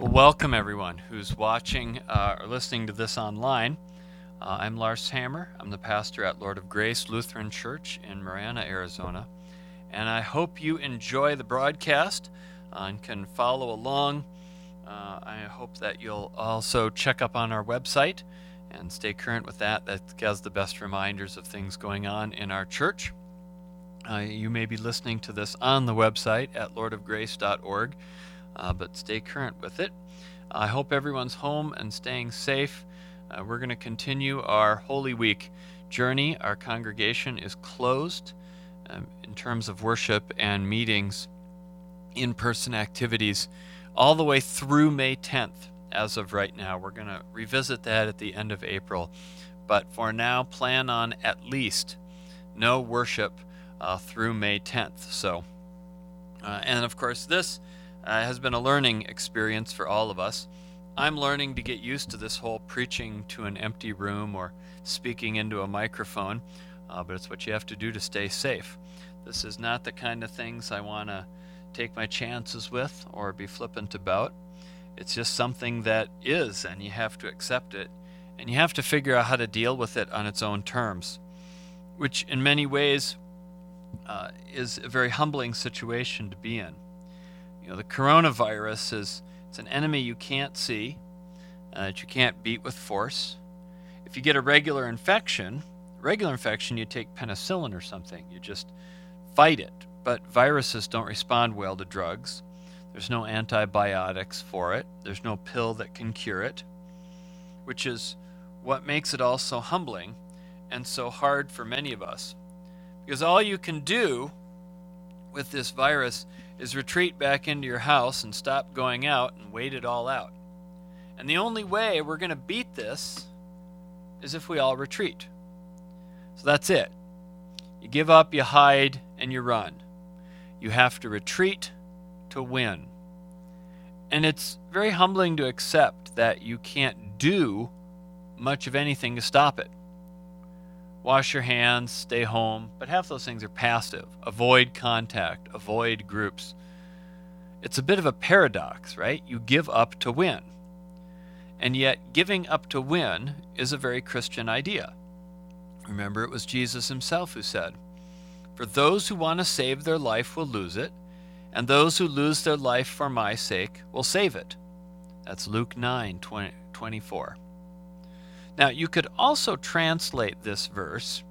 Well, welcome everyone who's watching uh, or listening to this online. Uh, I'm Lars Hammer. I'm the pastor at Lord of Grace Lutheran Church in Marana, Arizona. And I hope you enjoy the broadcast uh, and can follow along. Uh, I hope that you'll also check up on our website and stay current with that. That has the best reminders of things going on in our church. Uh, you may be listening to this on the website at lordofgrace.org uh, but stay current with it. I hope everyone's home and staying safe. Uh, we're going to continue our Holy Week journey. Our congregation is closed um, in terms of worship and meetings, in person activities, all the way through May 10th as of right now. We're going to revisit that at the end of April. But for now, plan on at least no worship uh, through May 10th. So, uh, and of course, this uh, has been a learning experience for all of us. I'm learning to get used to this whole preaching to an empty room or speaking into a microphone, uh, but it's what you have to do to stay safe. This is not the kind of things I want to take my chances with or be flippant about. It's just something that is, and you have to accept it, and you have to figure out how to deal with it on its own terms, which in many ways uh, is a very humbling situation to be in. Know, the coronavirus is it's an enemy you can't see, uh, that you can't beat with force. If you get a regular infection, regular infection, you take penicillin or something. You just fight it. But viruses don't respond well to drugs. There's no antibiotics for it. There's no pill that can cure it, which is what makes it all so humbling and so hard for many of us. Because all you can do with this virus is retreat back into your house and stop going out and wait it all out. And the only way we're going to beat this is if we all retreat. So that's it. You give up, you hide, and you run. You have to retreat to win. And it's very humbling to accept that you can't do much of anything to stop it. Wash your hands, stay home, but half those things are passive. Avoid contact, avoid groups. It's a bit of a paradox, right? You give up to win. And yet, giving up to win is a very Christian idea. Remember, it was Jesus himself who said, For those who want to save their life will lose it, and those who lose their life for my sake will save it. That's Luke 9 20, 24. Now, you could also translate this verse,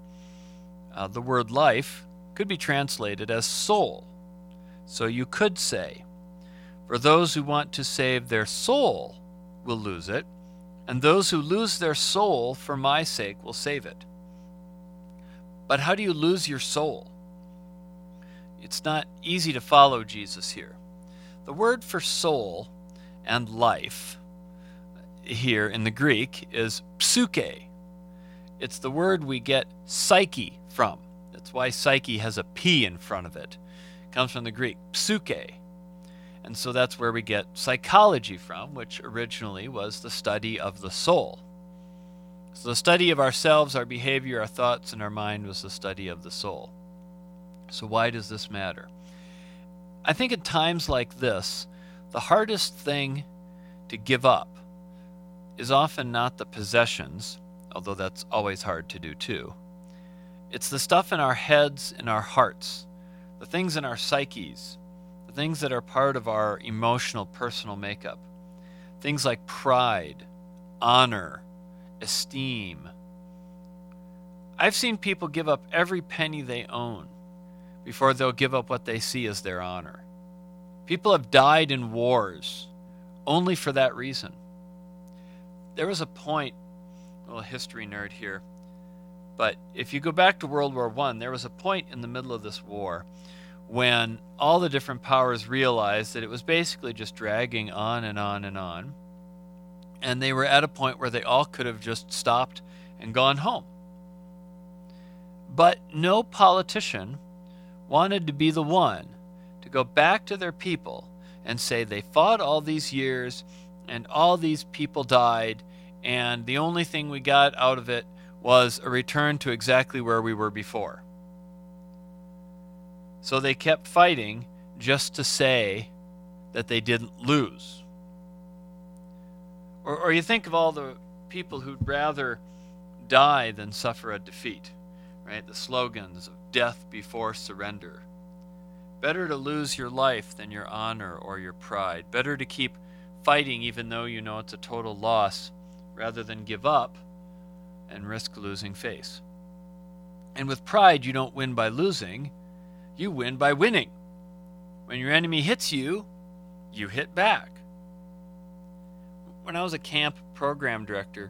uh, the word life could be translated as soul. So you could say, For those who want to save their soul will lose it, and those who lose their soul for my sake will save it. But how do you lose your soul? It's not easy to follow Jesus here. The word for soul and life here in the Greek is psyche. It's the word we get psyche from. That's why psyche has a P in front of it. It comes from the Greek psyche. And so that's where we get psychology from, which originally was the study of the soul. So the study of ourselves, our behavior, our thoughts, and our mind was the study of the soul. So why does this matter? I think at times like this, the hardest thing to give up is often not the possessions, although that's always hard to do too. It's the stuff in our heads and our hearts, the things in our psyches, the things that are part of our emotional, personal makeup. Things like pride, honor, esteem. I've seen people give up every penny they own before they'll give up what they see as their honor. People have died in wars only for that reason there was a point, a little history nerd here, but if you go back to World War One, there was a point in the middle of this war when all the different powers realized that it was basically just dragging on and on and on. And they were at a point where they all could have just stopped and gone home. But no politician wanted to be the one to go back to their people and say they fought all these years and all these people died and the only thing we got out of it was a return to exactly where we were before. So they kept fighting just to say that they didn't lose. Or, or you think of all the people who'd rather die than suffer a defeat, right? The slogans of death before surrender. Better to lose your life than your honor or your pride. Better to keep fighting even though you know it's a total loss rather than give up and risk losing face. And with pride, you don't win by losing, you win by winning. When your enemy hits you, you hit back. When I was a camp program director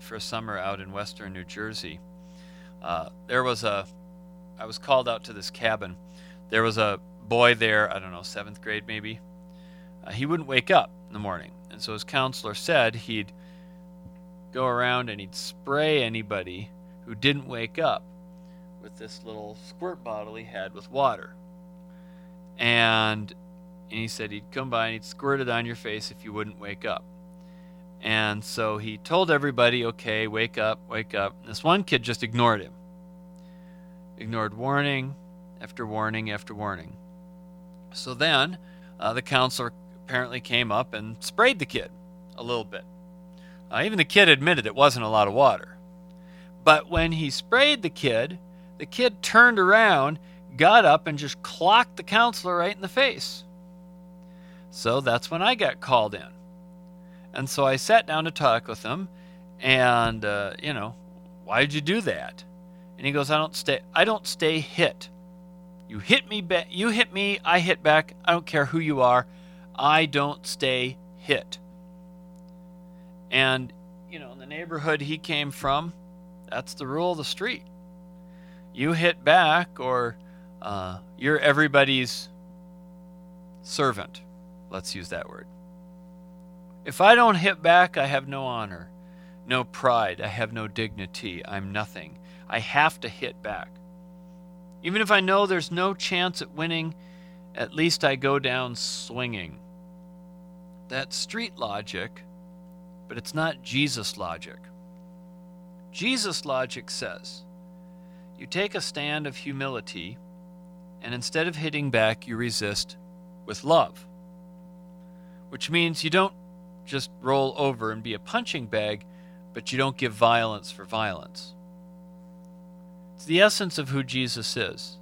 for a summer out in western New Jersey, uh, there was a, I was called out to this cabin. There was a boy there, I don't know, seventh grade maybe. Uh, he wouldn't wake up in the morning. And so his counselor said he'd go around and he'd spray anybody who didn't wake up with this little squirt bottle he had with water. And, and he said he'd come by and he'd squirt it on your face if you wouldn't wake up. And so he told everybody, okay, wake up, wake up. And this one kid just ignored him. Ignored warning after warning after warning. So then uh, the counselor apparently came up and sprayed the kid a little bit. Uh, even the kid admitted it wasn't a lot of water. But when he sprayed the kid, the kid turned around, got up, and just clocked the counselor right in the face. So that's when I got called in. And so I sat down to talk with him, and uh, you know, why did you do that? And he goes, I don't stay. I don't stay hit. You hit me back. You hit me. I hit back. I don't care who you are. I don't stay hit. And you know, in the neighborhood he came from, that's the rule of the street. You hit back, or uh, you're everybody's servant. Let's use that word. If I don't hit back, I have no honor, no pride, I have no dignity, I'm nothing. I have to hit back. Even if I know there's no chance at winning, at least I go down swinging. That's street logic, but it's not Jesus logic. Jesus logic says you take a stand of humility, and instead of hitting back, you resist with love, which means you don't just roll over and be a punching bag, but you don't give violence for violence. It's the essence of who Jesus is,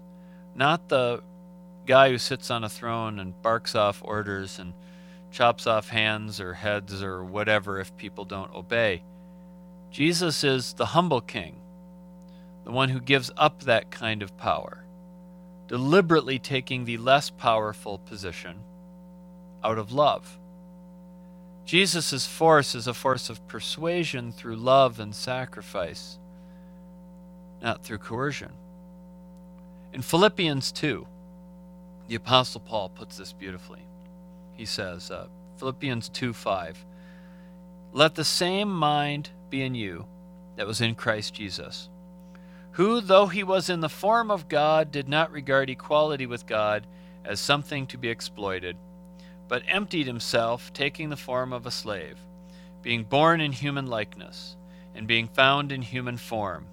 not the guy who sits on a throne and barks off orders and chops off hands or heads or whatever if people don't obey. Jesus is the humble king, the one who gives up that kind of power, deliberately taking the less powerful position out of love. Jesus' force is a force of persuasion through love and sacrifice, not through coercion. In Philippians 2, the Apostle Paul puts this beautifully. He says, uh, Philippians 2 5, Let the same mind be in you that was in Christ Jesus, who, though he was in the form of God, did not regard equality with God as something to be exploited but emptied himself, taking the form of a slave, being born in human likeness, and being found in human form.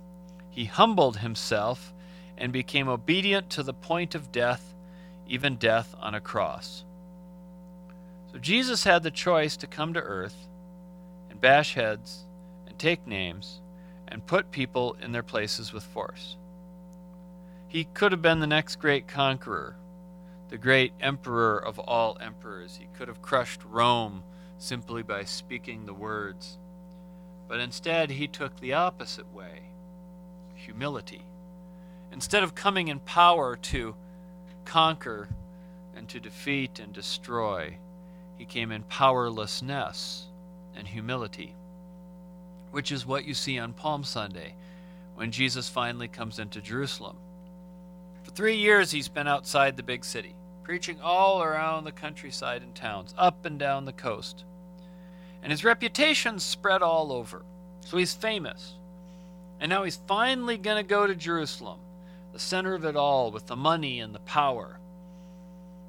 He humbled himself and became obedient to the point of death, even death on a cross. So Jesus had the choice to come to earth and bash heads and take names and put people in their places with force. He could have been the next great conqueror the great emperor of all emperors. He could have crushed Rome simply by speaking the words. But instead, he took the opposite way humility. Instead of coming in power to conquer and to defeat and destroy, he came in powerlessness and humility, which is what you see on Palm Sunday when Jesus finally comes into Jerusalem. For three years, he's been outside the big city preaching all around the countryside and towns, up and down the coast. And his reputation spread all over. So he's famous. And now he's finally going to go to Jerusalem, the center of it all, with the money and the power.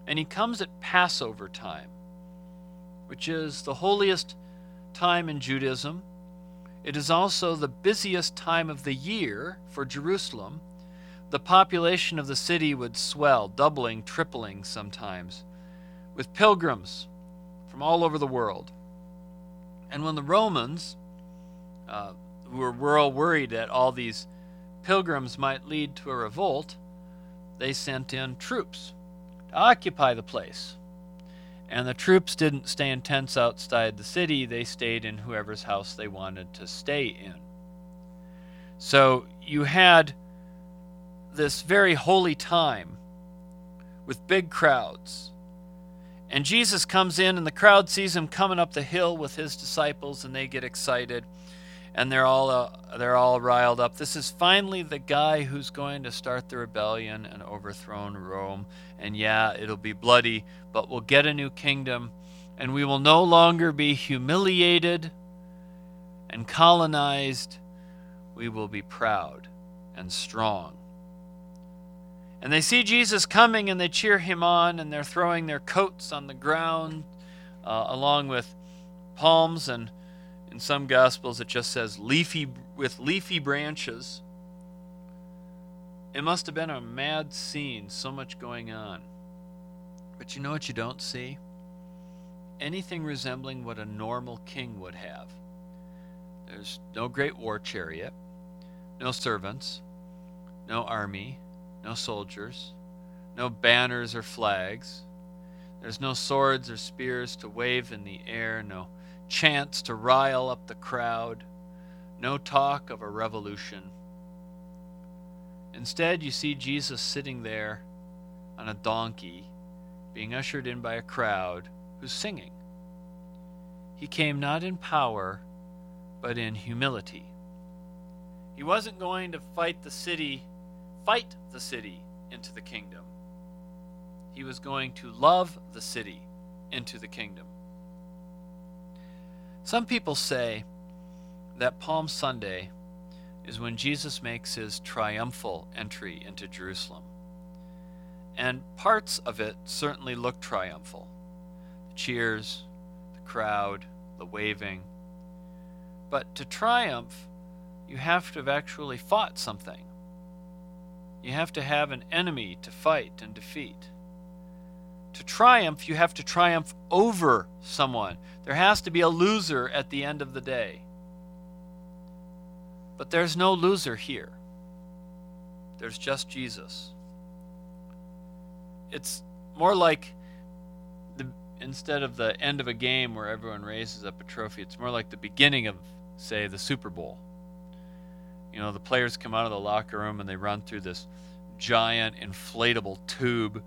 And he comes at Passover time, which is the holiest time in Judaism. It is also the busiest time of the year for Jerusalem the population of the city would swell, doubling, tripling sometimes, with pilgrims from all over the world. And when the Romans, uh, who were, worried that all these pilgrims might lead to a revolt, they sent in troops to occupy the place. And the troops didn't stay in tents outside the city, they stayed in whoever's house they wanted to stay in. So you had this very holy time with big crowds. And Jesus comes in, and the crowd sees him coming up the hill with his disciples, and they get excited, and they're all uh, they're all riled up. This is finally the guy who's going to start the rebellion and overthrow Rome. And yeah, it'll be bloody, but we'll get a new kingdom, and we will no longer be humiliated and colonized we will be proud and strong. And they see Jesus coming and they cheer him on and they're throwing their coats on the ground uh, along with palms and in some gospels it just says leafy with leafy branches. It must have been a mad scene, so much going on. But you know what you don't see? Anything resembling what a normal king would have. There's no great war chariot no servants, no army, no soldiers, no banners or flags. There's no swords or spears to wave in the air, no chants to rile up the crowd, no talk of a revolution. Instead, you see Jesus sitting there on a donkey, being ushered in by a crowd who's singing. He came not in power, but in humility. He wasn't going to fight the city, fight the city into the kingdom. He was going to love the city into the kingdom. Some people say that Palm Sunday is when Jesus makes his triumphal entry into Jerusalem. And parts of it certainly look triumphal the cheers, the crowd, the waving. But to triumph you have to have actually fought something. You have to have an enemy to fight and defeat. To triumph, you have to triumph over someone. There has to be a loser at the end of the day. But there's no loser here. There's just Jesus. It's more like the instead of the end of a game where everyone raises up a trophy, it's more like the beginning of, say, the Super Bowl you know, the players come out of the locker room and they run through this giant inflatable tube,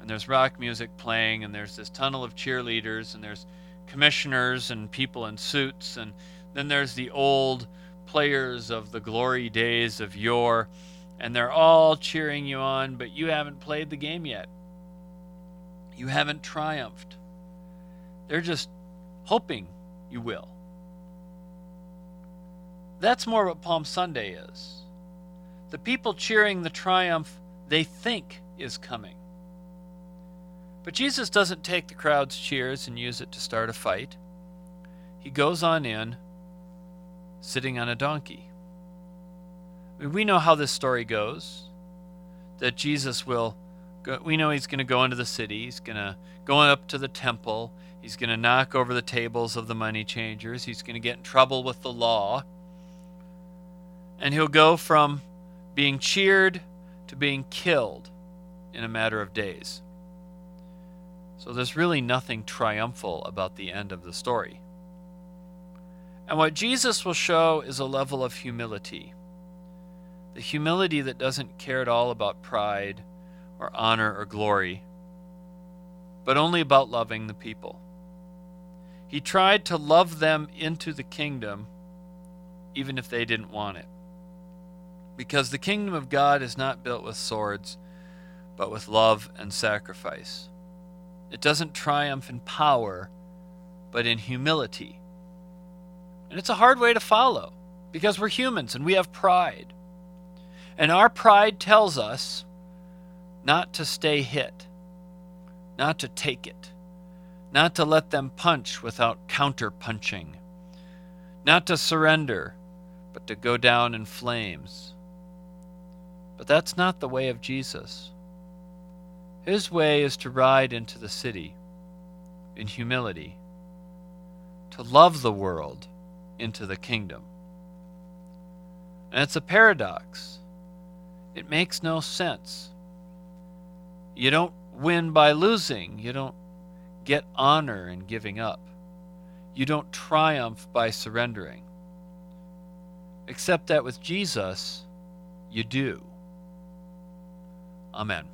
and there's rock music playing, and there's this tunnel of cheerleaders, and there's commissioners and people in suits, and then there's the old players of the glory days of yore, and they're all cheering you on, but you haven't played the game yet. You haven't triumphed. They're just hoping you will. That's more what Palm Sunday is. The people cheering the triumph they think is coming. But Jesus doesn't take the crowd's cheers and use it to start a fight. He goes on in, sitting on a donkey. We know how this story goes that Jesus will go, we know he's going to go into the city, he's going to go up to the temple, he's going to knock over the tables of the money changers, he's going to get in trouble with the law and he'll go from being cheered to being killed in a matter of days. So there's really nothing triumphal about the end of the story. And what Jesus will show is a level of humility. The humility that doesn't care at all about pride or honor or glory, but only about loving the people. He tried to love them into the kingdom even if they didn't want it. Because the kingdom of God is not built with swords, but with love and sacrifice. It doesn't triumph in power, but in humility. And it's a hard way to follow because we're humans and we have pride. And our pride tells us not to stay hit, not to take it, not to let them punch without counter punching, not to surrender, but to go down in flames. But that's not the way of Jesus. His way is to ride into the city in humility, to love the world into the kingdom. And it's a paradox. It makes no sense. You don't win by losing, you don't get honor in giving up, you don't triumph by surrendering. Except that with Jesus, you do. Amen.